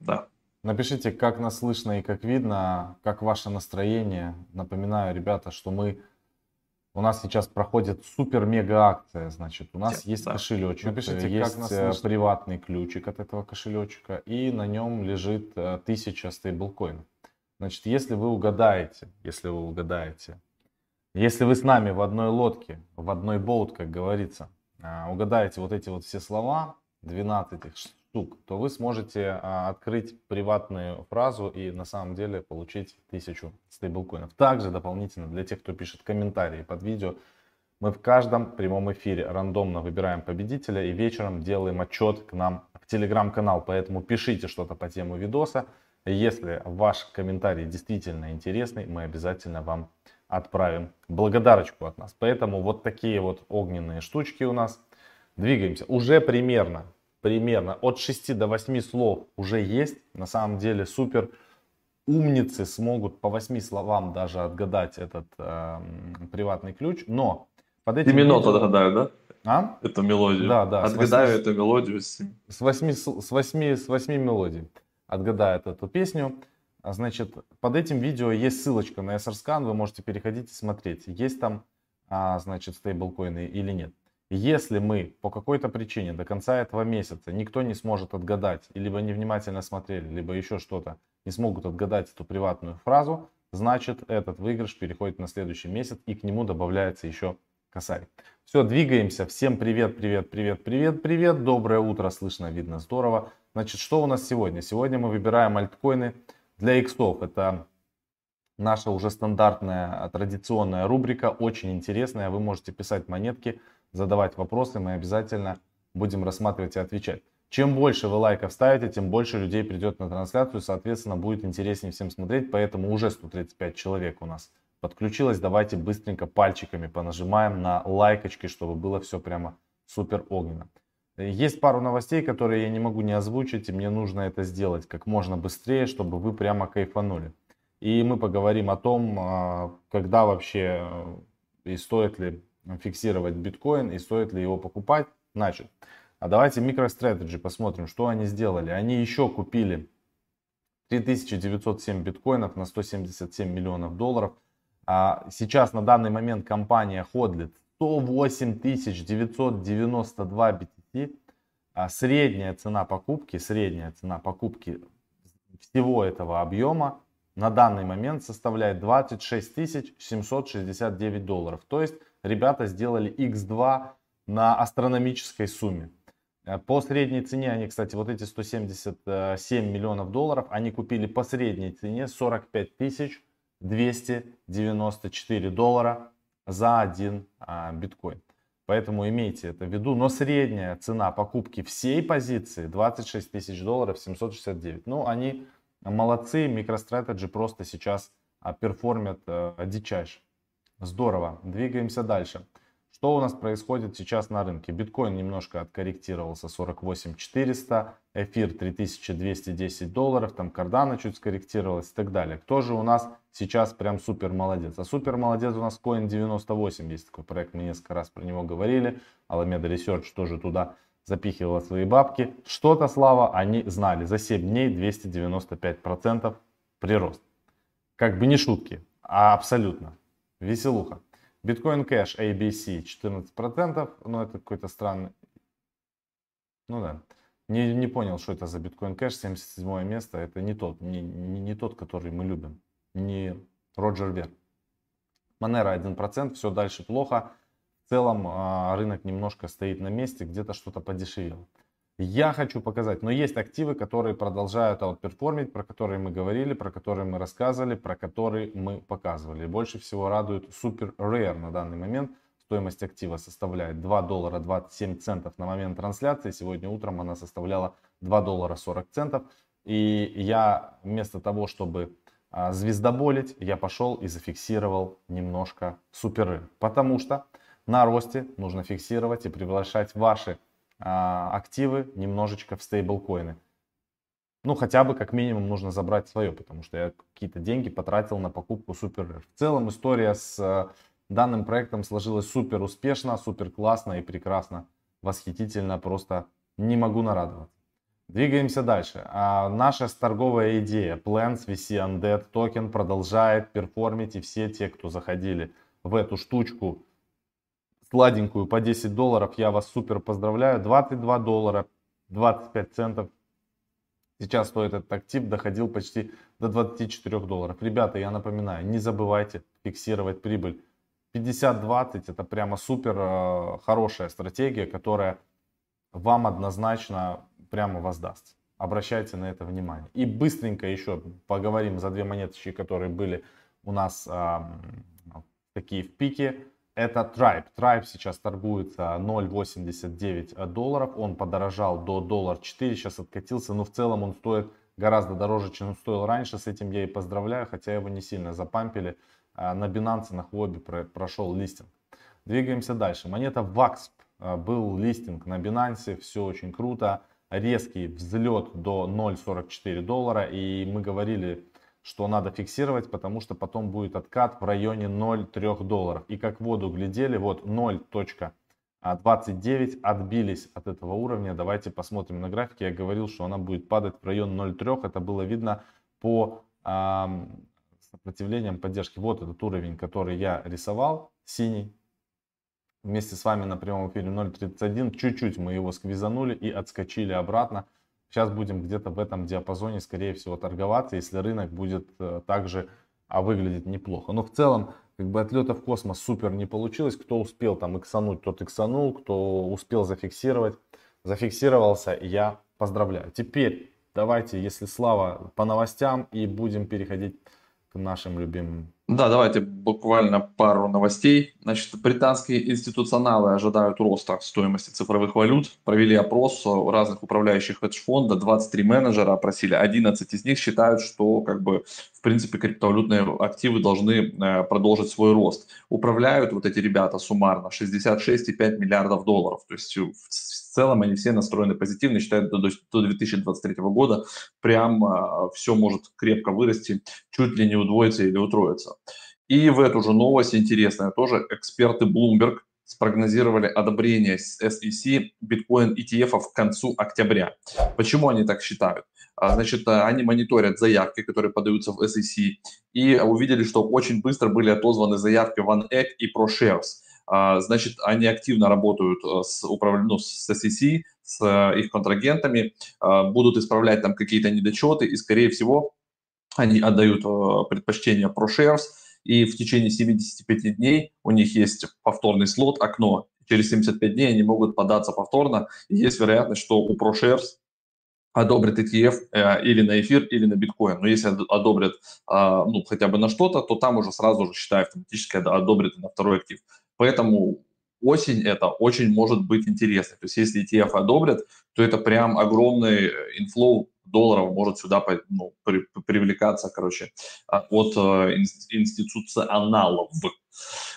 да. Напишите, как нас слышно и как видно, как ваше настроение. Напоминаю, ребята, что мы у нас сейчас проходит супер-мега акция, значит, у нас есть да. кошелечек, Напишите, есть как нас э, приватный ключик от этого кошелечка, и на нем лежит э, тысяча стейблкоинов. Значит, если вы угадаете, если вы угадаете, если вы с нами в одной лодке, в одной боут, как говорится, а, угадаете вот эти вот все слова, 12 штук, то вы сможете а, открыть приватную фразу и на самом деле получить 1000 стейблкоинов. Также дополнительно для тех, кто пишет комментарии под видео, мы в каждом прямом эфире рандомно выбираем победителя и вечером делаем отчет к нам в телеграм-канал. Поэтому пишите что-то по тему видоса. Если ваш комментарий действительно интересный, мы обязательно вам отправим благодарочку от нас. Поэтому вот такие вот огненные штучки у нас. Двигаемся. Уже примерно, примерно от 6 до 8 слов уже есть. На самом деле супер умницы смогут по 8 словам даже отгадать этот э, приватный ключ. Но под этим... Минут видео... отгадаю, да? А? Эту мелодию. Да, да. Отгадаю 8... эту мелодию. С 8, с 8, с 8 мелодий отгадает эту песню. А, значит, под этим видео есть ссылочка на SRScan, вы можете переходить и смотреть, есть там, а, значит, стейблкоины или нет. Если мы по какой-то причине до конца этого месяца никто не сможет отгадать, либо невнимательно смотрели, либо еще что-то, не смогут отгадать эту приватную фразу, значит этот выигрыш переходит на следующий месяц и к нему добавляется еще косарь. Все, двигаемся. Всем привет, привет, привет, привет, привет. Доброе утро, слышно, видно, здорово. Значит, что у нас сегодня? Сегодня мы выбираем альткоины для иксов. Это наша уже стандартная традиционная рубрика, очень интересная. Вы можете писать монетки, задавать вопросы, мы обязательно будем рассматривать и отвечать. Чем больше вы лайков ставите, тем больше людей придет на трансляцию, соответственно, будет интереснее всем смотреть, поэтому уже 135 человек у нас подключилось. Давайте быстренько пальчиками понажимаем на лайкочки, чтобы было все прямо супер огненно. Есть пару новостей, которые я не могу не озвучить, и мне нужно это сделать как можно быстрее, чтобы вы прямо кайфанули. И мы поговорим о том, а, когда вообще э, и стоит ли фиксировать биткоин, и стоит ли его покупать. Значит, а давайте MicroStrategy посмотрим, что они сделали. Они еще купили 3907 биткоинов на 177 миллионов долларов. А сейчас на данный момент компания ходлит 108 992 BTC. А средняя цена покупки, средняя цена покупки всего этого объема на данный момент составляет 26 769 долларов. То есть ребята сделали x2 на астрономической сумме. Э, по средней цене они, кстати, вот эти 177 миллионов долларов, они купили по средней цене 45 294 доллара за один а, биткоин. Поэтому имейте это в виду. Но средняя цена покупки всей позиции 26 тысяч долларов 769. Ну, они молодцы. MicroStrategy просто сейчас а, перформят а, дичайше. Здорово. Двигаемся дальше. Что у нас происходит сейчас на рынке? Биткоин немножко откорректировался 48 400, эфир 3210 долларов, там кардана чуть скорректировалась и так далее. Кто же у нас сейчас прям супер молодец? А супер молодец у нас Coin 98, есть такой проект, мы несколько раз про него говорили. Alameda Research тоже туда запихивала свои бабки. Что-то, Слава, они знали. За 7 дней 295% прирост. Как бы не шутки, а абсолютно. Веселуха. Биткоин кэш ABC 14%, ну это какой-то странный, ну да, не, не понял, что это за биткоин кэш, 77 место, это не тот, не, не, не тот, который мы любим, не Роджер Вер. Монера 1%, все дальше плохо, в целом а, рынок немножко стоит на месте, где-то что-то подешевело я хочу показать. Но есть активы, которые продолжают аутперформить, про которые мы говорили, про которые мы рассказывали, про которые мы показывали. Больше всего радует Super Rare на данный момент. Стоимость актива составляет 2 доллара 27 центов на момент трансляции. Сегодня утром она составляла 2 доллара 40 центов. И я вместо того, чтобы а, звездоболить, я пошел и зафиксировал немножко Rare. Потому что на росте нужно фиксировать и приглашать ваши активы немножечко в стейблкоины. Ну, хотя бы как минимум нужно забрать свое, потому что я какие-то деньги потратил на покупку супер В целом история с э, данным проектом сложилась супер успешно, супер классно и прекрасно, восхитительно, просто не могу нарадоваться. Двигаемся дальше. А, наша торговая идея Plans VC Undead токен продолжает перформить. И все те, кто заходили в эту штучку сладенькую по 10 долларов, я вас супер поздравляю. 22 доллара, 25 центов. Сейчас стоит этот актив, доходил почти до 24 долларов. Ребята, я напоминаю, не забывайте фиксировать прибыль. 50-20 это прямо супер э, хорошая стратегия, которая вам однозначно прямо воздаст. Обращайте на это внимание. И быстренько еще поговорим за две монеточки, которые были у нас э, такие в пике. Это Tribe. Tribe сейчас торгуется 0,89 долларов. Он подорожал до доллар 4, сейчас откатился. Но в целом он стоит гораздо дороже, чем он стоил раньше. С этим я и поздравляю, хотя его не сильно запампили. А, на Binance, на Huobi прошел листинг. Двигаемся дальше. Монета VAXP. А, был листинг на Binance, все очень круто. Резкий взлет до 0,44 доллара. И мы говорили что надо фиксировать, потому что потом будет откат в районе 0,3 долларов. И как воду глядели, вот 0.29 отбились от этого уровня. Давайте посмотрим на графике. Я говорил, что она будет падать в район 0,3. Это было видно по э, сопротивлениям поддержки. Вот этот уровень, который я рисовал, синий. Вместе с вами на прямом эфире 0.31. Чуть-чуть мы его сквизанули и отскочили обратно. Сейчас будем где-то в этом диапазоне, скорее всего, торговаться, если рынок будет э, также а, выглядеть неплохо. Но в целом, как бы отлета в космос супер не получилось. Кто успел там иксануть, тот иксанул. Кто успел зафиксировать, зафиксировался, я поздравляю. Теперь давайте, если слава, по новостям и будем переходить нашим любимым да, давайте буквально пару новостей. Значит, британские институционалы ожидают роста стоимости цифровых валют. Провели опрос разных управляющих хедж-фонда, 23 менеджера опросили, 11 из них считают, что как бы в принципе криптовалютные активы должны э, продолжить свой рост. Управляют вот эти ребята суммарно 66,5 миллиардов долларов. То есть в целом они все настроены позитивно, считают до, до 2023 года прям а, все может крепко вырасти, чуть ли не удвоиться или утроиться. И в эту же новость интересная тоже эксперты Bloomberg спрогнозировали одобрение SEC биткоин ETF к концу октября. Почему они так считают? А, значит, они мониторят заявки, которые подаются в SEC, и увидели, что очень быстро были отозваны заявки OneEgg и ProShares. А, значит, они активно работают э, с, управ... ну, с SEC, с э, их контрагентами, а, будут исправлять там какие-то недочеты, и, скорее всего, они отдают э, предпочтение ProShares, и в течение 75 дней у них есть повторный слот, окно. Через 75 дней они могут податься повторно, и есть вероятность, что у ProShares одобрят ETF э, или на эфир, или на биткоин. Но если одобрят э, ну, хотя бы на что-то, то там уже сразу же, считай, автоматически одобрят на второй актив. Поэтому осень это очень может быть интересно. То есть если ETF одобрят, то это прям огромный инфлоу долларов может сюда ну, при, привлекаться, короче, а, от э, институционалов.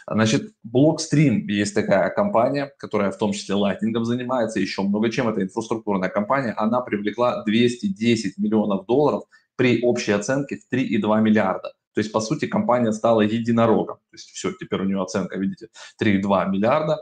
Значит, Blockstream есть такая компания, которая в том числе лайтингом занимается, еще много чем. Это инфраструктурная компания. Она привлекла 210 миллионов долларов при общей оценке в 3,2 миллиарда. То есть, по сути, компания стала единорогом. То есть, все, теперь у нее оценка, видите, 3,2 миллиарда.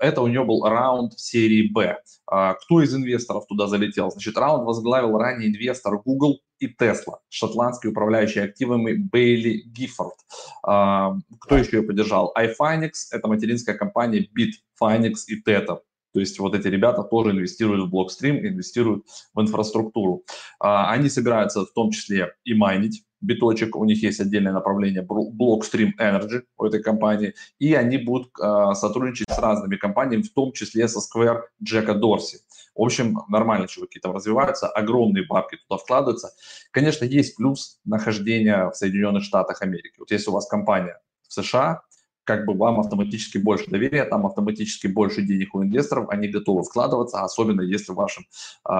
Это у нее был раунд серии B. А, кто из инвесторов туда залетел? Значит, раунд возглавил ранний инвестор Google и Tesla, шотландский управляющий активами Бейли Гиффорд. А, кто еще ее поддержал? iFinex, это материнская компания Bitfinex и Tether. То есть вот эти ребята тоже инвестируют в Blockstream, инвестируют в инфраструктуру. А, они собираются в том числе и майнить биточек, у них есть отдельное направление Blockstream Energy у этой компании, и они будут э, сотрудничать с разными компаниями, в том числе со Square Джека Дорси. В общем, нормально чуваки там развиваются, огромные бабки туда вкладываются. Конечно, есть плюс нахождения в Соединенных Штатах Америки. Вот если у вас компания в США, как бы вам автоматически больше доверия, там автоматически больше денег у инвесторов, они готовы вкладываться, особенно если вашим, э,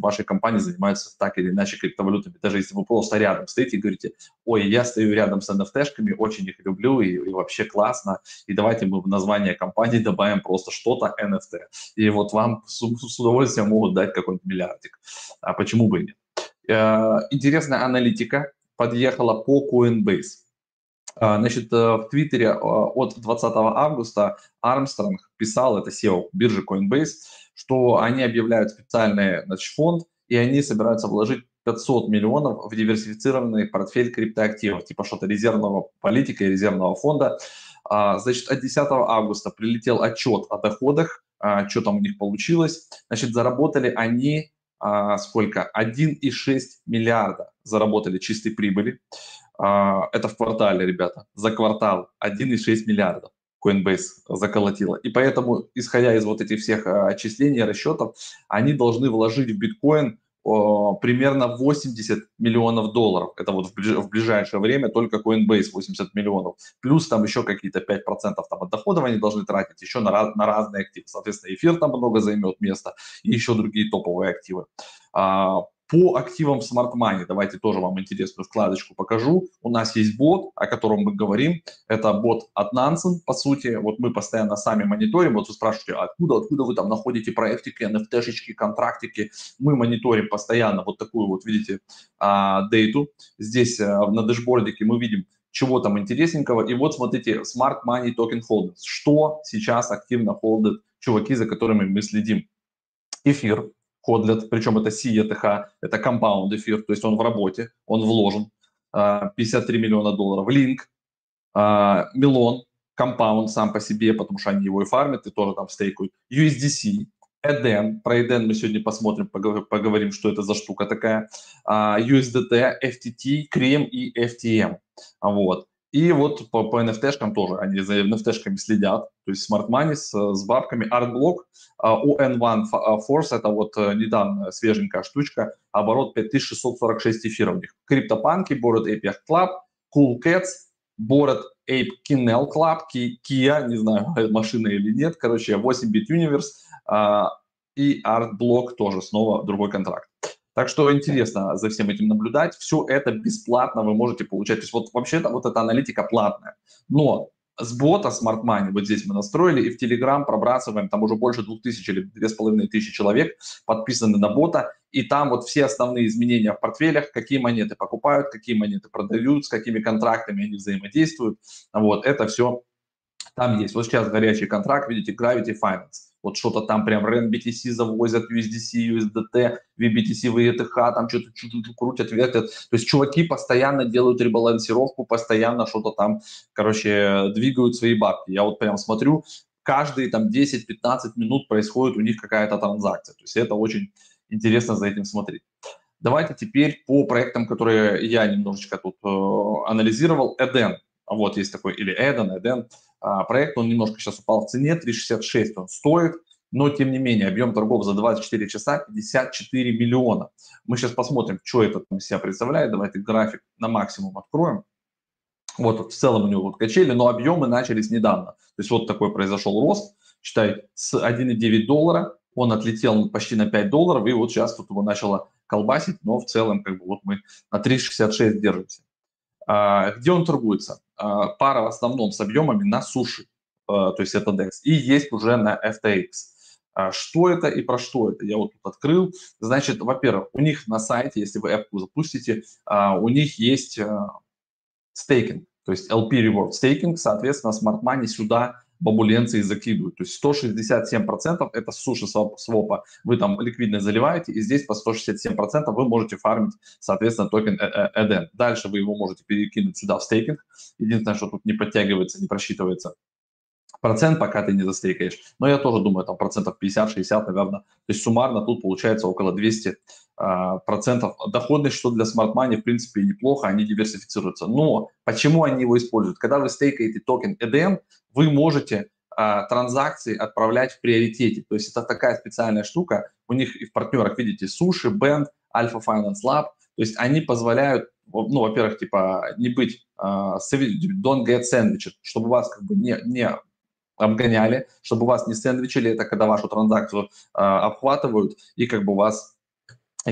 вашей компании занимаются так или иначе криптовалютами. Даже если вы просто рядом стоите и говорите, ой, я стою рядом с NFT-шками, очень их люблю и, и вообще классно, и давайте мы в название компании добавим просто что-то NFT. И вот вам с, с удовольствием могут дать какой-нибудь миллиардик. А почему бы и нет? Э, интересная аналитика подъехала по Coinbase. А, значит, э, в Твиттере а, от 20 августа Армстронг писал, это SEO биржи Coinbase, что они объявляют специальный значит, фонд и они собираются вложить 500 миллионов в диверсифицированный портфель криптоактивов, типа что-то резервного политика и резервного фонда. А, значит, от 10 августа прилетел отчет о доходах, что там у них получилось. Значит, заработали они сколько? 1,6 миллиарда заработали чистой прибыли. Это в квартале, ребята, за квартал 1,6 миллиардов. Coinbase заколотила. И поэтому, исходя из вот этих всех отчислений, расчетов, они должны вложить в биткоин примерно 80 миллионов долларов. Это вот в ближайшее время только Coinbase 80 миллионов. Плюс там еще какие-то 5% там от доходов они должны тратить еще на, на разные активы. Соответственно, эфир там много займет места и еще другие топовые активы. А, по активам Smart Money, давайте тоже вам интересную вкладочку покажу. У нас есть бот, о котором мы говорим. Это бот от Nansen, по сути. Вот мы постоянно сами мониторим. Вот вы спрашиваете, откуда, откуда вы там находите проектики, NFT-шечки, контрактики. Мы мониторим постоянно вот такую вот, видите, а, дейту. Здесь а, на дэшбордике мы видим, чего там интересненького. И вот смотрите, Smart Money Token Holders. Что сейчас активно холдят чуваки, за которыми мы следим? Эфир, Кодлет, причем это CETH, это компаунд эфир, то есть он в работе, он вложен, 53 а, миллиона долларов. Линк, Милон, компаунд сам по себе, потому что они его и фармят, и тоже там стейкают. USDC, Eden, про Eden мы сегодня посмотрим, поговорим, что это за штука такая. USDT, FTT, Крем и FTM. Вот. И вот по, по NFT-шкам тоже, они за NFT-шками следят, то есть Smart Money с, с бабками, ArtBlock, UN1 Force, это вот э, недавно свеженькая штучка, оборот 5646 эфиров у них. Криптопанки, Bored Ape Club, Cool Cats, Bored Ape Kinnell Club, Kia, не знаю, машина или нет, короче, 8-bit Universe и ArtBlock тоже снова другой контракт. Так что интересно за всем этим наблюдать. Все это бесплатно вы можете получать. То есть вот вообще-то вот эта аналитика платная. Но с бота Smart Money вот здесь мы настроили, и в Telegram пробрасываем, там уже больше 2000 или 2500 человек подписаны на бота, и там вот все основные изменения в портфелях, какие монеты покупают, какие монеты продают, с какими контрактами они взаимодействуют, вот, это все там есть. Вот сейчас горячий контракт, видите, Gravity Finance вот что-то там прям RenBTC завозят, USDC, USDT, VBTC, VETH, там что-то крутят, вертят. То есть чуваки постоянно делают ребалансировку, постоянно что-то там, короче, двигают свои бабки. Я вот прям смотрю, каждые там 10-15 минут происходит у них какая-то транзакция. То есть это очень интересно за этим смотреть. Давайте теперь по проектам, которые я немножечко тут э, анализировал. Eden. Вот есть такой, или Eden, Eden. А, проект, он немножко сейчас упал в цене, 3,66 он стоит, но тем не менее объем торгов за 24 часа 54 миллиона. Мы сейчас посмотрим, что это там себя представляет. Давайте график на максимум откроем. Вот в целом у него вот качели, но объемы начались недавно. То есть вот такой произошел рост, считай, с 1,9 доллара он отлетел почти на 5 долларов, и вот сейчас тут его начало колбасить, но в целом как бы вот мы на 3,66 держимся. А, где он торгуется? А, пара в основном с объемами на суше, а, то есть это DEX, и есть уже на FTX. Что это и про что это? Я вот тут открыл. Значит, во-первых, у них на сайте, если вы эпку запустите, у них есть стейкинг, то есть LP Reward стейкинг, соответственно, Smart Money сюда бабуленцы и закидывают. То есть 167% это SushiSwap а. Вы там ликвидно заливаете, и здесь по 167% вы можете фармить, соответственно, токен EDN. Дальше вы его можете перекинуть сюда в стейкинг. Единственное, что тут не подтягивается, не просчитывается процент, пока ты не застейкаешь. Но я тоже думаю, там процентов 50-60, наверное. То есть суммарно тут получается около 200 а, процентов доходность, что для Smart в принципе, неплохо, они диверсифицируются. Но почему они его используют? Когда вы стейкаете токен EDM, вы можете а, транзакции отправлять в приоритете. То есть это такая специальная штука. У них и в партнерах, видите, Sushi, Band, Alpha Finance Lab. То есть они позволяют, ну, во-первых, типа, не быть, uh, don't get sandwiched, чтобы вас как бы не, не обгоняли, чтобы вас не сэндвичили, это когда вашу транзакцию uh, обхватывают и как бы вас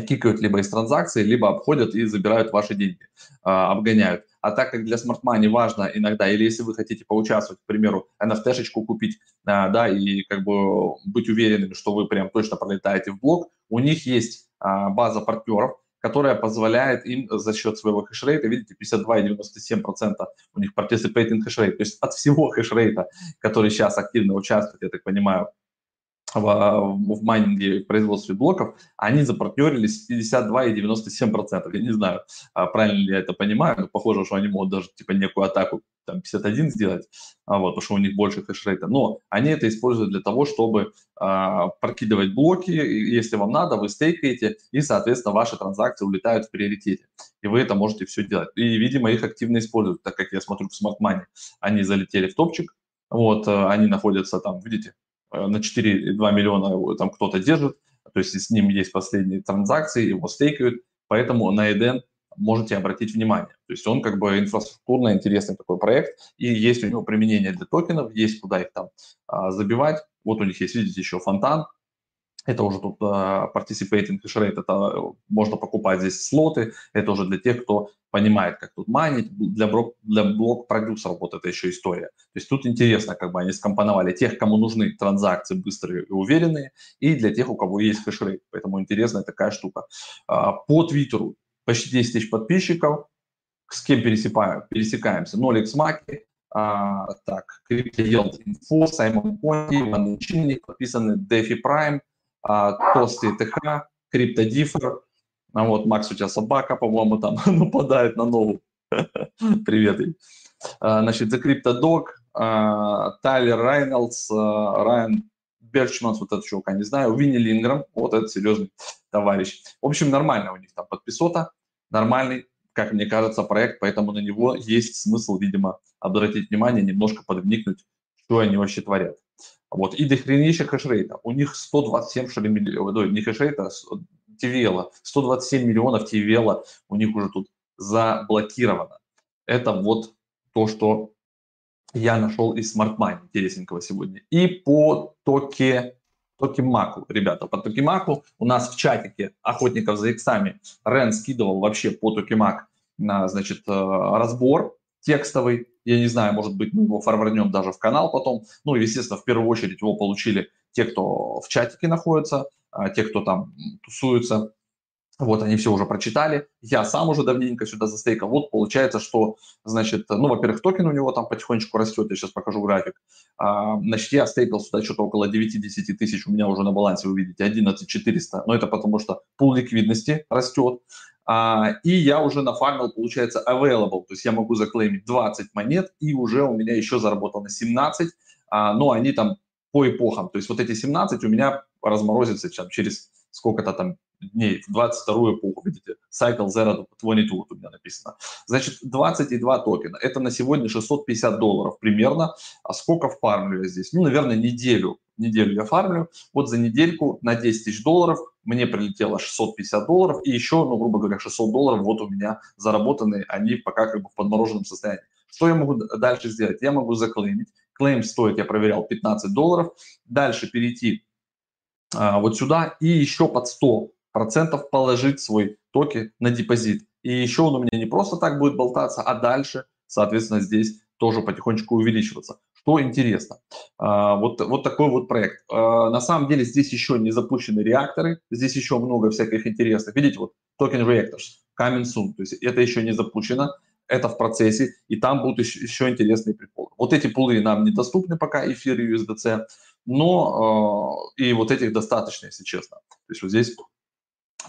кикают либо из транзакции, либо обходят и забирают ваши деньги, uh, обгоняют. А так как для Money важно иногда, или если вы хотите поучаствовать, к примеру, NFT-шечку купить, а, да, и как бы быть уверенными, что вы прям точно пролетаете в блок, у них есть а, база партнеров, которая позволяет им за счет своего хешрейта, видите, 52,97% у них participating хешрейт, то есть от всего хешрейта, который сейчас активно участвует, я так понимаю, в, в майнинге, производстве блоков, они запартнерились 52,97%. Я не знаю, а, правильно ли я это понимаю, но похоже, что они могут даже типа некую атаку там 51 сделать, а, вот, потому что у них больше хешрейта. Но они это используют для того, чтобы а, прокидывать блоки, если вам надо, вы стейкаете, и, соответственно, ваши транзакции улетают в приоритете. И вы это можете все делать. И, видимо, их активно используют, так как я смотрю в Smart Money, они залетели в топчик, вот, э, они находятся там, видите, на 4,2 миллиона там кто-то держит, то есть с ним есть последние транзакции, его стейкают, поэтому на Eden можете обратить внимание. То есть он как бы инфраструктурно интересный такой проект, и есть у него применение для токенов, есть куда их там а, забивать. Вот у них есть, видите, еще фонтан, это уже тут uh, participating hash rate, это э, можно покупать здесь слоты, это уже для тех, кто понимает, как тут майнить, для, блок, для блок-продюсеров вот эта еще история. То есть тут интересно, как бы они скомпоновали тех, кому нужны транзакции быстрые и уверенные, и для тех, у кого есть хэшрейт. Поэтому интересная такая штука. Uh, по Твиттеру почти 10 тысяч подписчиков, с кем пересекаем, пересекаемся? Нолик Смаки, а, так, CryptoYield Info, Саймон Понти, Иван Чинник, подписаны Prime, а, Толстый ТХ, Криптодифер, а вот, Макс, у тебя собака, по-моему, там нападает на новую. Привет. А, значит, The CryptoDog, а, Тайлер Райнольдс, а, Райан Берчманс, вот этот чувака, не знаю, Винни Линграм, вот этот серьезный товарищ. В общем, нормально у них там подписота, нормальный, как мне кажется, проект, поэтому на него есть смысл, видимо, обратить внимание, немножко подвникнуть, что они вообще творят. Вот. И дохренища хэшрейта. У них 127 что ли, миллионов, не хэшрейта, TVL, 127 миллионов TVL у них уже тут заблокировано. Это вот то, что я нашел из Smart Money интересненького сегодня. И по токе, токе Маку, ребята, по токе Маку у нас в чатике охотников за иксами Рен скидывал вообще по токе Мак, значит, э, разбор текстовый, я не знаю, может быть, мы его форварднем даже в канал потом. Ну, естественно, в первую очередь его получили те, кто в чатике находится, а, те, кто там тусуется. Вот, они все уже прочитали. Я сам уже давненько сюда застейкал. Вот получается, что, значит, ну, во-первых, токен у него там потихонечку растет. Я сейчас покажу график. А, значит, я стейкал сюда что-то около 9-10 тысяч. У меня уже на балансе, вы видите, 11 400. Но это потому, что пул ликвидности растет. А, и я уже нафармил, получается, available, то есть я могу заклеймить 20 монет, и уже у меня еще заработано 17, а, но они там по эпохам, то есть вот эти 17 у меня разморозятся там, через сколько-то там дней, в 22 эпоху, видите, Cycle Zero 22 вот у меня написано. Значит, 22 токена, это на сегодня 650 долларов примерно, а сколько фармлю я здесь? Ну, наверное, неделю, неделю я фармлю, вот за недельку на 10 тысяч долларов мне прилетело 650 долларов, и еще, ну, грубо говоря, 600 долларов вот у меня заработаны, они пока как бы в подмороженном состоянии. Что я могу дальше сделать? Я могу заклеймить. Клейм стоит, я проверял, 15 долларов. Дальше перейти а, вот сюда и еще под 100 процентов положить свой токи на депозит. И еще он у меня не просто так будет болтаться, а дальше, соответственно, здесь тоже потихонечку увеличиваться. Что интересно, а, вот, вот такой вот проект. А, на самом деле здесь еще не запущены реакторы, здесь еще много всяких интересных. Видите, вот Token Reactors, coming soon, то есть это еще не запущено, это в процессе, и там будут еще, еще интересные приколы. Вот эти пулы нам недоступны пока, эфир и USDC, но э, и вот этих достаточно, если честно. То есть вот здесь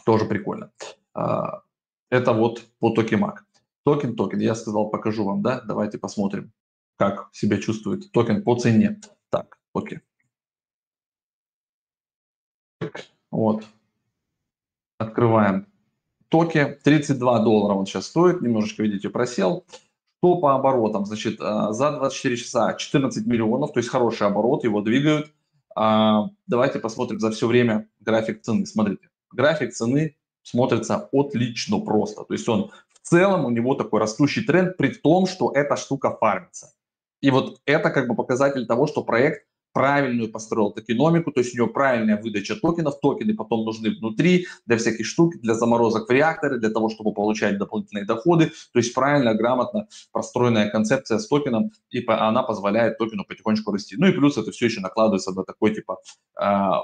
тоже прикольно. Это вот по Tokemak. Токен, токен, я сказал, покажу вам, да? Давайте посмотрим, как себя чувствует токен по цене. Так, окей. Вот. Открываем токи. 32 доллара он сейчас стоит, немножечко, видите, просел. Что по оборотам? Значит, э, за 24 часа 14 миллионов, то есть хороший оборот, его двигают. А, давайте посмотрим за все время график цены. Смотрите, график цены смотрится отлично просто. То есть он в целом у него такой растущий тренд, при том, что эта штука фармится. И вот это как бы показатель того, что проект правильную построил токеномику, то есть у него правильная выдача токенов, токены потом нужны внутри для всяких штук, для заморозок в реакторы, для того, чтобы получать дополнительные доходы, то есть правильно, грамотно простроенная концепция с токеном, и она позволяет токену потихонечку расти. Ну и плюс это все еще накладывается на такой типа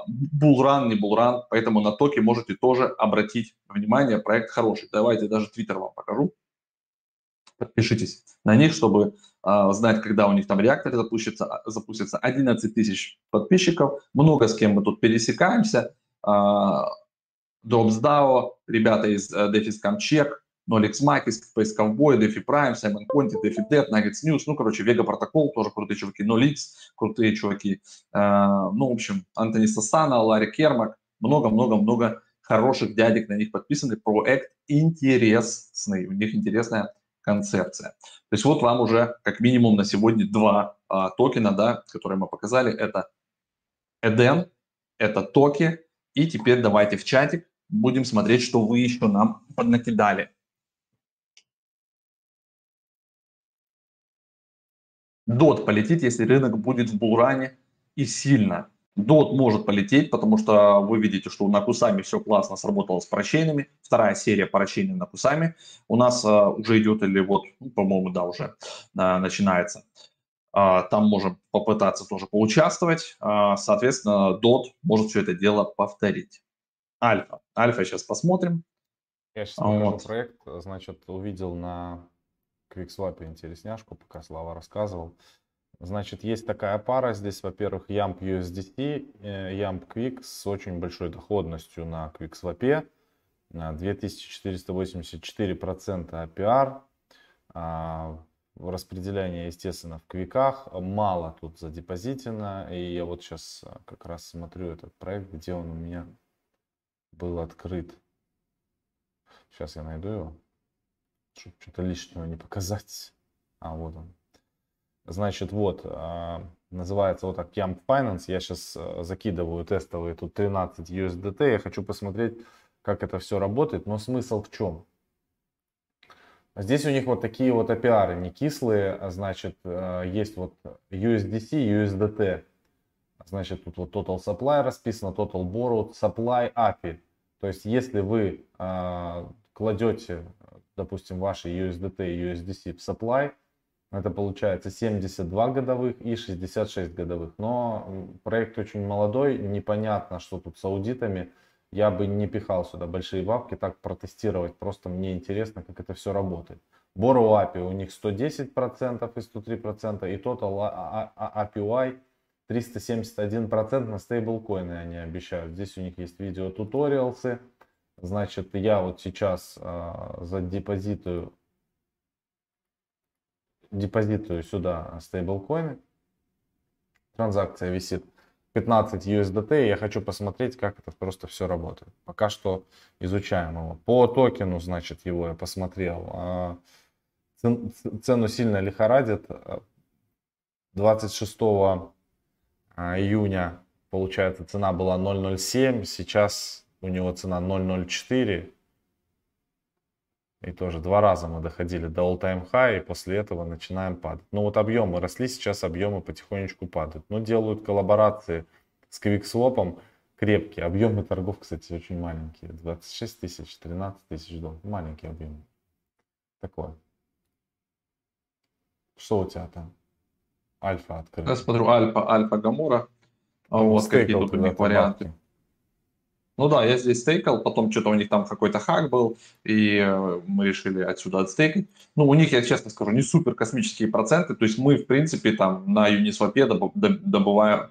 булран, не булран, поэтому на токи можете тоже обратить внимание, проект хороший. Давайте даже твиттер вам покажу. Подпишитесь на них, чтобы э, знать, когда у них там реактор запустится. А, запустится 11 тысяч подписчиков. Много с кем мы тут пересекаемся. Э, DropsDAO, ребята из э, Defis Check, Nolix Makis, Space Cowboy, DeFi Prime, Simon Conti, DeFi Debt, Nuggets News, ну, короче, Vega Protocol, тоже крутые чуваки, Nolix, крутые чуваки, э, ну, в общем, Антони Сасана, Ларри Кермак, много-много-много хороших дядек на них подписаны, проект интересный, у них интересная концепция. То есть вот вам уже как минимум на сегодня два а, токена, да, которые мы показали, это Eden, это токи, и теперь давайте в чатик будем смотреть, что вы еще нам поднакидали. Дот полетит, если рынок будет в булране и сильно. Дот может полететь, потому что вы видите, что на Кусами все классно сработало с парачейнами. Вторая серия парачейнов на Кусами у нас а, уже идет, или вот, ну, по-моему, да, уже а, начинается. А, там можем попытаться тоже поучаствовать. А, соответственно, Дот может все это дело повторить. Альфа. Альфа сейчас посмотрим. Я сейчас покажу вот. проект. Значит, увидел на QuickSwap интересняшку, пока Слава рассказывал. Значит, есть такая пара здесь, во-первых, YAMP USDT, э, YAMP Quick с очень большой доходностью на QuickSwap, 2484% APR, распределение, естественно, в квиках, мало тут задепозитено, и я вот сейчас э, как раз смотрю этот проект, где он у меня был открыт. Сейчас я найду его, чтобы что-то лишнего не показать. А, вот он. Значит, вот, а, называется вот так Yamp Finance. Я сейчас а, закидываю тестовые тут 13 USDT. Я хочу посмотреть, как это все работает. Но смысл в чем? Здесь у них вот такие вот API, не кислые, а значит, а, есть вот USDC, USDT. Значит, тут вот Total Supply расписано, Total Borrowed Supply API. То есть, если вы кладете, допустим, ваши USDT и USDC в supply, это получается 72 годовых и 66 годовых. Но проект очень молодой, непонятно, что тут с аудитами. Я бы не пихал сюда большие бабки, так протестировать. Просто мне интересно, как это все работает. Borrow API у них 110% и 103%, и Total API 371% на стейблкоины они обещают. Здесь у них есть видео туториалсы. Значит, я вот сейчас э, задепозитую депозитую сюда стейблкоины. Транзакция висит 15 USDT. Я хочу посмотреть, как это просто все работает. Пока что изучаем его. По токену, значит, его я посмотрел. А, цену сильно лихорадит. 26 а, июня, получается, цена была 0.07. Сейчас у него цена 0.04. И тоже два раза мы доходили до all-time high, и после этого начинаем падать. Ну вот объемы росли, сейчас объемы потихонечку падают. Но делают коллаборации с QuickSwap крепкие. Объемы торгов, кстати, очень маленькие. 26 тысяч, 13 тысяч долларов. Маленькие объемы. Такое. Что у тебя там? Альфа открыт. Я смотрю, Альфа, Альфа Гамора. А вот какие тут у них варианты. Бабки. Ну да, я здесь стейкал, потом что-то у них там какой-то хак был, и э, мы решили отсюда отстейкать. Ну, у них, я честно скажу, не супер космические проценты, то есть мы, в принципе, там на Uniswap добываем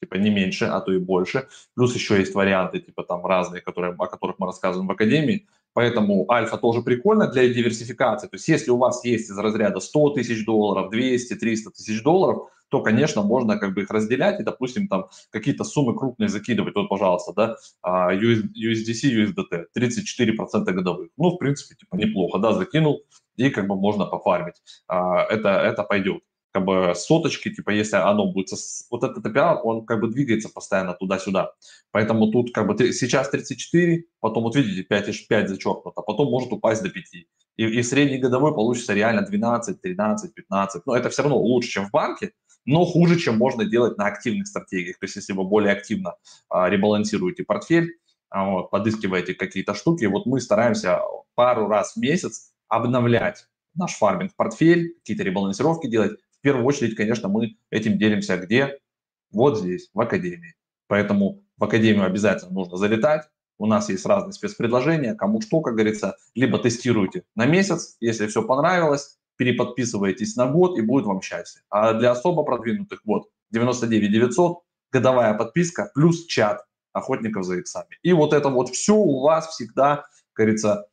типа не меньше, а то и больше. Плюс еще есть варианты, типа там разные, которые, о которых мы рассказываем в Академии. Поэтому альфа тоже прикольно для диверсификации. То есть если у вас есть из разряда 100 тысяч долларов, 200, 300 тысяч долларов, то, конечно, можно как бы их разделять и, допустим, там какие-то суммы крупные закидывать. Вот, пожалуйста, да, USDC, USDT, 34% годовых. Ну, в принципе, типа неплохо, да, закинул, и как бы можно пофармить. А, это, это пойдет как бы соточки, типа если оно будет, вот этот API, он как бы двигается постоянно туда-сюда. Поэтому тут как бы сейчас 34, потом вот видите 5, 5 зачеркнуто, потом может упасть до 5. И, и средний годовой получится реально 12, 13, 15. Но это все равно лучше, чем в банке, но хуже, чем можно делать на активных стратегиях. То есть, если вы более активно а, ребалансируете портфель, а, вот, подыскиваете какие-то штуки, вот мы стараемся пару раз в месяц обновлять наш фарминг-портфель, какие-то ребалансировки делать. В первую очередь, конечно, мы этим делимся где? Вот здесь, в Академии. Поэтому в Академию обязательно нужно залетать, У нас есть разные спецпредложения, кому что, как говорится, либо тестируйте на месяц, если все понравилось, переподписываетесь на год и будет вам счастье. А для особо продвинутых, вот, 99 900, годовая подписка плюс чат охотников за иксами. И вот это вот все у вас всегда, как говорится,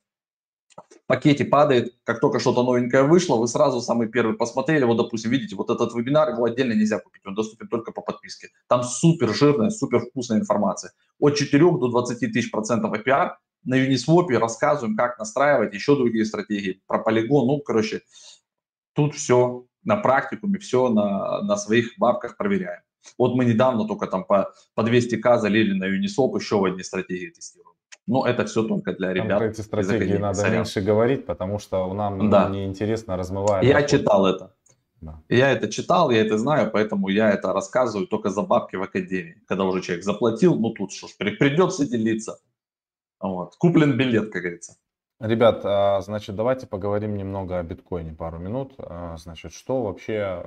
в пакете падает, как только что-то новенькое вышло, вы сразу самый первый посмотрели, вот, допустим, видите, вот этот вебинар, его отдельно нельзя купить, он доступен только по подписке. Там супер жирная, супер вкусная информация. От 4 до 20 тысяч процентов APR на Uniswap рассказываем, как настраивать, еще другие стратегии, про полигон, ну, короче, тут все на практикуме, все на, на своих бабках проверяем. Вот мы недавно только там по, по 200к залили на Uniswap еще в одни стратегии тестируем. Но это все только для ребят. Про эти стратегии надо Сорян. меньше говорить, потому что нам да. неинтересно размывать. Я читал это. Да. Я это читал, я это знаю, поэтому я это рассказываю только за бабки в академии. Когда уже человек заплатил, ну тут что ж, придется делиться. Вот. Куплен билет, как говорится. Ребят, а, значит, давайте поговорим немного о биткоине пару минут. А, значит, что вообще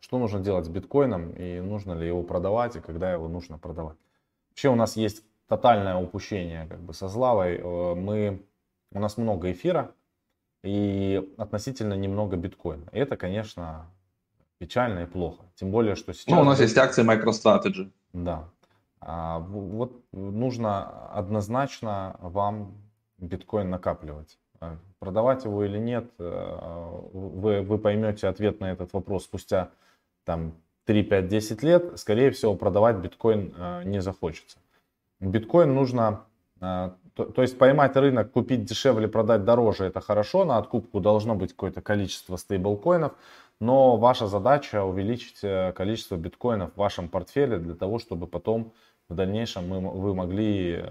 что нужно делать с биткоином и нужно ли его продавать и когда его нужно продавать. Вообще у нас есть тотальное упущение как бы со Злавой. Э, мы, у нас много эфира и относительно немного биткоина. И это, конечно, печально и плохо. Тем более, что сейчас... Ну, у нас есть акции MicroStrategy. Да. А, вот нужно однозначно вам биткоин накапливать. Э, продавать его или нет, э, вы, вы поймете ответ на этот вопрос спустя там 3, 5, 10 лет, скорее всего, продавать биткоин э, не захочется. Биткоин нужно, то, то есть поймать рынок, купить дешевле, продать дороже, это хорошо, на откупку должно быть какое-то количество стейблкоинов, но ваша задача увеличить э, количество биткоинов в вашем портфеле для того, чтобы потом в дальнейшем вы могли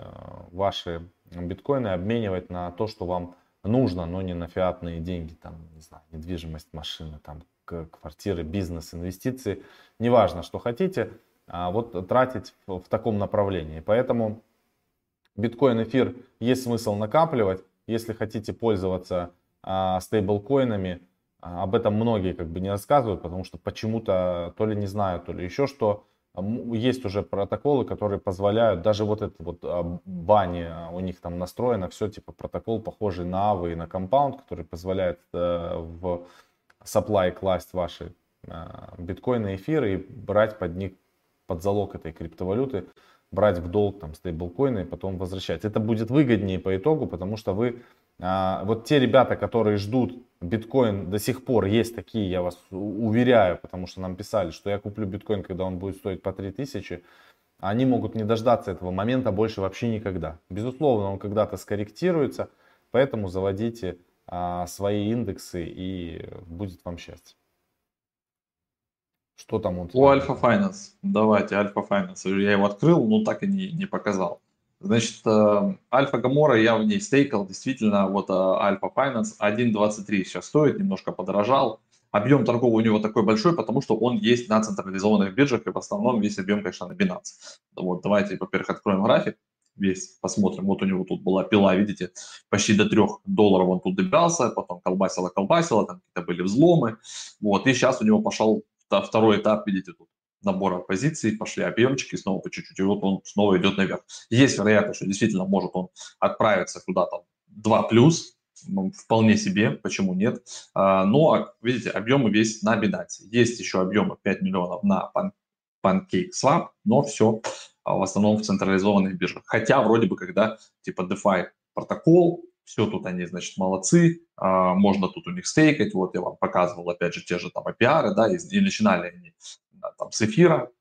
ваши биткоины обменивать на то, что вам нужно, но не на фиатные деньги, там, не знаю, недвижимость, машины, там, квартиры, бизнес, инвестиции, неважно, что хотите, а вот тратить в, в таком направлении. Поэтому биткоин, эфир есть смысл накапливать, если хотите пользоваться а, стейблкоинами, об этом многие как бы не рассказывают, потому что почему-то то ли не знают, то ли еще что. Есть уже протоколы, которые позволяют, даже вот это вот а, бани а, у них там настроено, все типа протокол похожий на AVE и на Compound, который позволяет э, в supply класть ваши а, биткоины, эфиры и брать под них, под залог этой криптовалюты, брать в долг там стейблкоины и потом возвращать. Это будет выгоднее по итогу, потому что вы, а, вот те ребята, которые ждут биткоин до сих пор, есть такие, я вас уверяю, потому что нам писали, что я куплю биткоин, когда он будет стоить по 3000, они могут не дождаться этого момента больше вообще никогда. Безусловно, он когда-то скорректируется, поэтому заводите а, свои индексы и будет вам счастье. Что там вот? У Альфа Finance. Давайте, Альфа Finance. Я его открыл, но так и не, не показал. Значит, э, Альфа Гамора я в ней стейкал. Действительно, вот э, Альфа Finance 1.23 сейчас стоит, немножко подорожал. Объем торговли у него такой большой, потому что он есть на централизованных биржах, и в основном весь объем, конечно, на Binance. Вот, давайте, во-первых, откроем график весь, посмотрим. Вот у него тут была пила, видите, почти до 3 долларов он тут добирался, потом колбасило, колбасило, там какие-то были взломы. Вот, и сейчас у него пошел второй этап, видите, тут набора позиций, пошли объемчики снова по чуть-чуть, и вот он снова идет наверх. Есть вероятность, что действительно может он отправиться куда-то 2 плюс, ну, вполне себе, почему нет. А, но, видите, объемы весь на Binance. Есть еще объемы 5 миллионов на PancakeSwap, но все а, в основном в централизованных биржах. Хотя вроде бы когда типа DeFi протокол, все тут они, значит, молодцы, а, можно тут у них стейкать, вот я вам показывал, опять же, те же там API, да, и, начинали они там с эфира,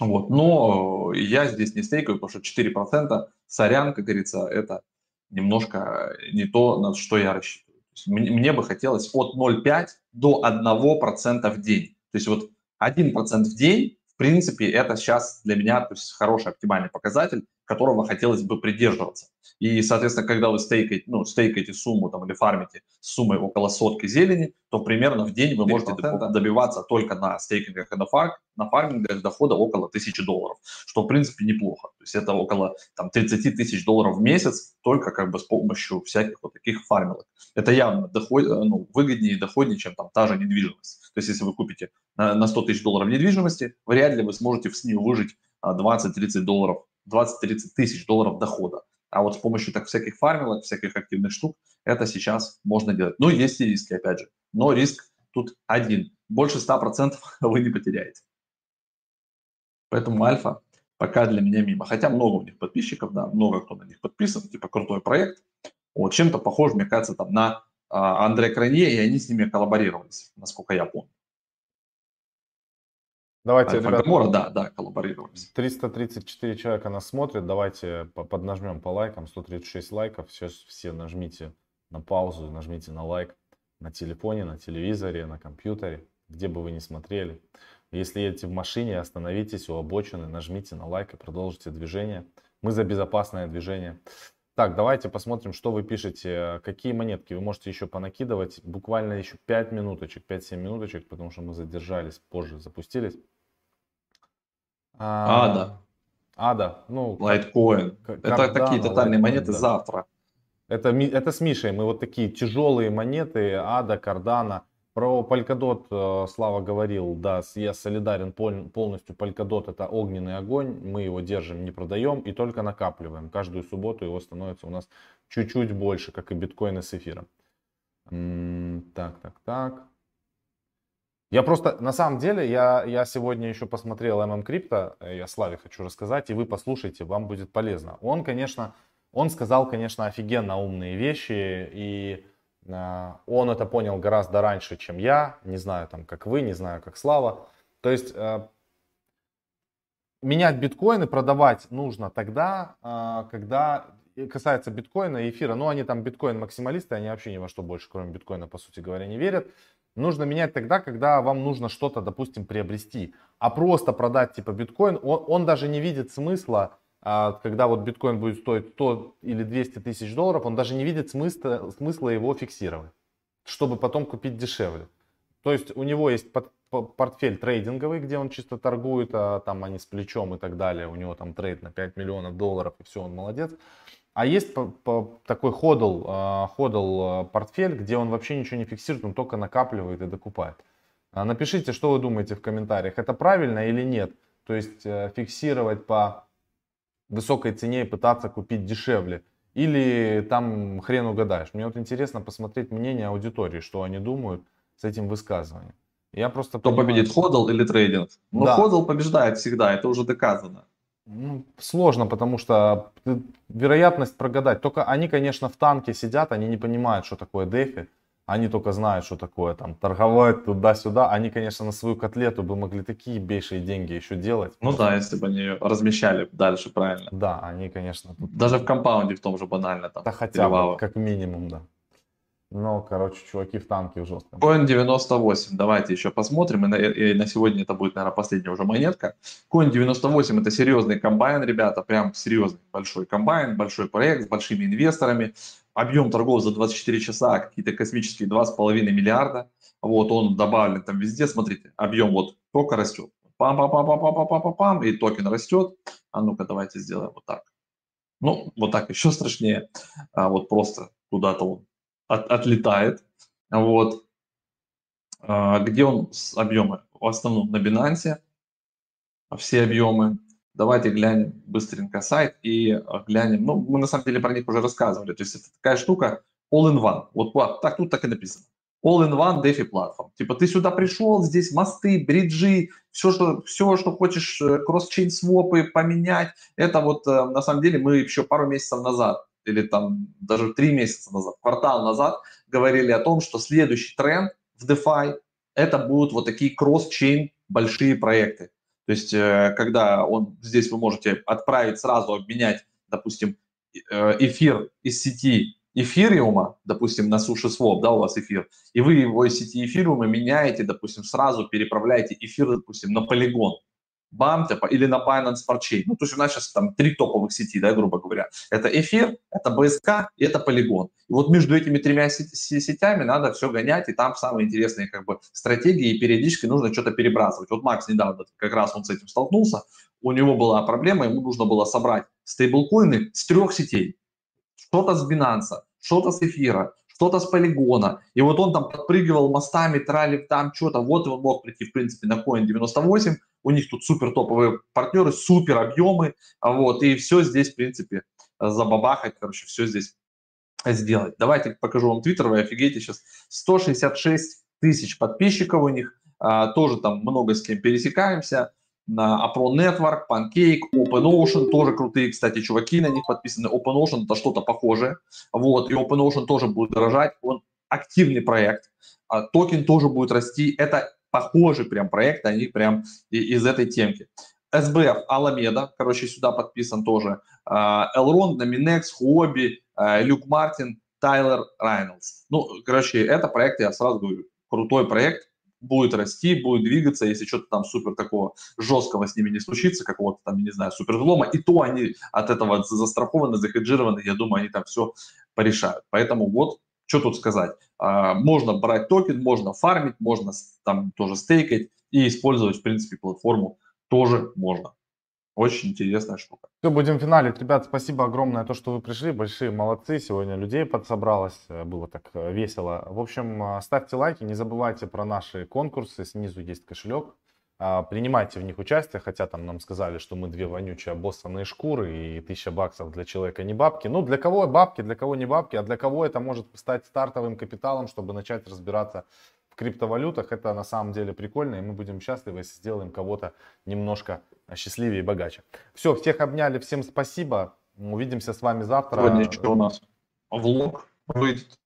вот, но я здесь не стейкаю, потому что 4%, сорян, как говорится, это немножко не то, на что я рассчитываю. Мне, мне бы хотелось от 0,5 до 1% в день. То есть вот 1% в день принципе, это сейчас для меня то есть, хороший оптимальный показатель, которого хотелось бы придерживаться. И, соответственно, когда вы стейкаете, ну, стейкаете сумму там, или фармите с суммой около сотки зелени, то примерно в день вы можете добиваться только на стейкингах и на, фарм, на фармингах дохода около 1000 долларов, что, в принципе, неплохо. То есть это около там, 30 тысяч долларов в месяц только как бы с помощью всяких вот таких фармилок. Это явно доход, ну, выгоднее и доходнее, чем там та же недвижимость. То есть если вы купите на, на 100 тысяч долларов недвижимости, вряд ли вы сможете с нее выжить 20-30 долларов 20-30 тысяч долларов дохода. А вот с помощью так всяких фармилок, всяких активных штук, это сейчас можно делать. Ну, есть и риски, опять же. Но риск тут один. Больше 100% вы не потеряете. Поэтому альфа пока для меня мимо. Хотя много у них подписчиков, да, много кто на них подписан, типа крутой проект. Вот чем-то похож, мне кажется, там на а, Андре Кранье, и они с ними коллаборировались, насколько я помню. Давайте, ребята, Гамора, да, да, коллаборировались. 334 человека нас смотрят. Давайте поднажмем по лайкам. 136 лайков. Сейчас все нажмите на паузу, нажмите на лайк на телефоне, на телевизоре, на компьютере, где бы вы ни смотрели. Если едете в машине, остановитесь у обочины, нажмите на лайк и продолжите движение. Мы за безопасное движение. Так, давайте посмотрим, что вы пишете, какие монетки вы можете еще понакидывать. Буквально еще 5 минуточек, 5-7 минуточек, потому что мы задержались, позже запустились. А, Ада. Ада, ну... Лайткоин. Это такие тотальные монеты да. завтра. Это, это с Мишей. Мы вот такие тяжелые монеты, Ада, Кардана. Про Polkadot э, Слава говорил, да, я солидарен полностью. Polkadot это огненный огонь, мы его держим, не продаем и только накапливаем. Каждую субботу его становится у нас чуть-чуть больше, как и биткоины с эфиром. Так, так, так. Я просто, на самом деле, я, я сегодня еще посмотрел MM Crypto, э, я Славе хочу рассказать, и вы послушайте, вам будет полезно. Он, конечно, он сказал, конечно, офигенно умные вещи, и он это понял гораздо раньше, чем я, не знаю, там, как вы, не знаю, как Слава. То есть, э, менять биткоины, продавать нужно тогда, когда касается биткоина и эфира, ну, они там биткоин-максималисты, они вообще ни во что больше, кроме биткоина, по сути говоря, не верят нужно менять тогда, когда вам нужно что-то, допустим, приобрести. А просто продать типа биткоин, он, он даже не видит смысла, когда вот биткоин будет стоить 100 или 200 тысяч долларов, он даже не видит смысла, смысла его фиксировать, чтобы потом купить дешевле. То есть у него есть портфель трейдинговый, где он чисто торгует, а там они с плечом и так далее. У него там трейд на 5 миллионов долларов, и все, он молодец. А есть по, по, такой ходл, а, ходл а, портфель, где он вообще ничего не фиксирует, он только накапливает и докупает. А, напишите, что вы думаете в комментариях, это правильно или нет. То есть э, фиксировать по высокой цене и пытаться купить дешевле. Или там хрен угадаешь. Мне вот интересно посмотреть мнение аудитории, что они думают с этим высказыванием. Я просто Кто понимаю, победит, ходл или трейдинг? Ну, да. ходл побеждает всегда, это уже доказано. Ну, сложно, потому что вероятность прогадать. Только они, конечно, в танке сидят, они не понимают, что такое дефи. Они только знают, что такое там торговать туда-сюда. Они, конечно, на свою котлету бы могли такие бейшие деньги еще делать. Ну да, если бы они размещали дальше правильно. Да, они, конечно. Даже в компаунде в том же банально там. Да хотя бы, как минимум, да. Ну, короче, чуваки в танке в жестком. Coin 98, давайте еще посмотрим. И на, и на сегодня это будет, наверное, последняя уже монетка. Coin 98 это серьезный комбайн, ребята, прям серьезный большой комбайн, большой проект с большими инвесторами. Объем торгов за 24 часа какие-то космические 2,5 миллиарда. Вот он добавлен там везде, смотрите, объем вот только растет. Пам-пам-пам-пам-пам-пам-пам, и токен растет. А ну-ка, давайте сделаем вот так. Ну, вот так еще страшнее. А вот просто куда-то он от, отлетает. Вот. А, где он с объемы? В основном на Binance все объемы. Давайте глянем быстренько сайт и глянем. Ну, мы на самом деле про них уже рассказывали. То есть это такая штука all-in-one. Вот так тут так и написано. All-in-one DeFi платформ. Типа ты сюда пришел, здесь мосты, бриджи, все, что, все, что хочешь, э, кросс-чейн свопы поменять. Это вот э, на самом деле мы еще пару месяцев назад или там даже три месяца назад, квартал назад говорили о том, что следующий тренд в DeFi это будут вот такие кросс-чейн большие проекты. То есть, э, когда он, здесь вы можете отправить сразу, обменять, допустим, э, эфир из сети эфириума, допустим, на суши своп, да, у вас эфир, и вы его из сети эфириума меняете, допустим, сразу переправляете эфир, допустим, на полигон BAM типа, или на Binance Smart. Ну, то есть у нас сейчас там три топовых сети, да, грубо говоря. Это эфир, это БСК и это полигон. И вот между этими тремя сетями надо все гонять, и там самые интересные как бы стратегии, и периодически нужно что-то перебрасывать. Вот Макс недавно как раз он с этим столкнулся, у него была проблема, ему нужно было собрать стейблкоины с трех сетей. Что-то с Binance, что-то с эфира, что-то с полигона. И вот он там подпрыгивал мостами, трали там что-то. Вот он мог прийти, в принципе, на Coin 98. У них тут супер топовые партнеры, супер объемы. Вот, и все здесь, в принципе, забабахать, короче, все здесь сделать. Давайте покажу вам Твиттер, вы офигеете сейчас. 166 тысяч подписчиков у них, а, тоже там много с кем пересекаемся. На Apron Network, Pancake, OpenOcean, тоже крутые, кстати, чуваки на них подписаны. OpenOcean это что-то похожее, вот, и OpenOcean тоже будет дорожать, он активный проект, а токен тоже будет расти, это похожий прям проект, они прям из этой темки. SBF, Alameda, короче, сюда подписан тоже. Elrond, Nominex, Хобби, Люк Мартин, Тайлер Райнольдс. Ну, короче, это проект, я сразу говорю, крутой проект, будет расти, будет двигаться, если что-то там супер такого жесткого с ними не случится, какого-то там, не знаю, супер взлома, и то они от этого застрахованы, захеджированы, я думаю, они там все порешают. Поэтому вот, что тут сказать. Можно брать токен, можно фармить, можно там тоже стейкать и использовать, в принципе, платформу тоже можно. Очень интересная штука. Все, будем финалить. Ребят, спасибо огромное, то, что вы пришли. Большие молодцы. Сегодня людей подсобралось. Э, было так э, весело. В общем, э, ставьте лайки. Не забывайте про наши конкурсы. Снизу есть кошелек. А, принимайте в них участие, хотя там нам сказали, что мы две вонючие обоссанные шкуры и тысяча баксов для человека не бабки. Ну, для кого бабки, для кого не бабки, а для кого это может стать стартовым капиталом, чтобы начать разбираться криптовалютах. Это на самом деле прикольно, и мы будем счастливы, если сделаем кого-то немножко счастливее и богаче. Все, всех обняли, всем спасибо. Увидимся с вами завтра. Сегодня еще у нас влог выйдет.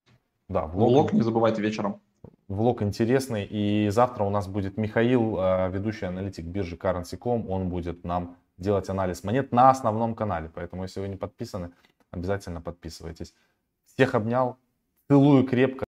Да, влог. Влог, не забывайте вечером. Влог интересный. И завтра у нас будет Михаил, э, ведущий аналитик биржи Currency.com. Он будет нам делать анализ монет на основном канале. Поэтому, если вы не подписаны, обязательно подписывайтесь. Всех обнял. Целую крепко.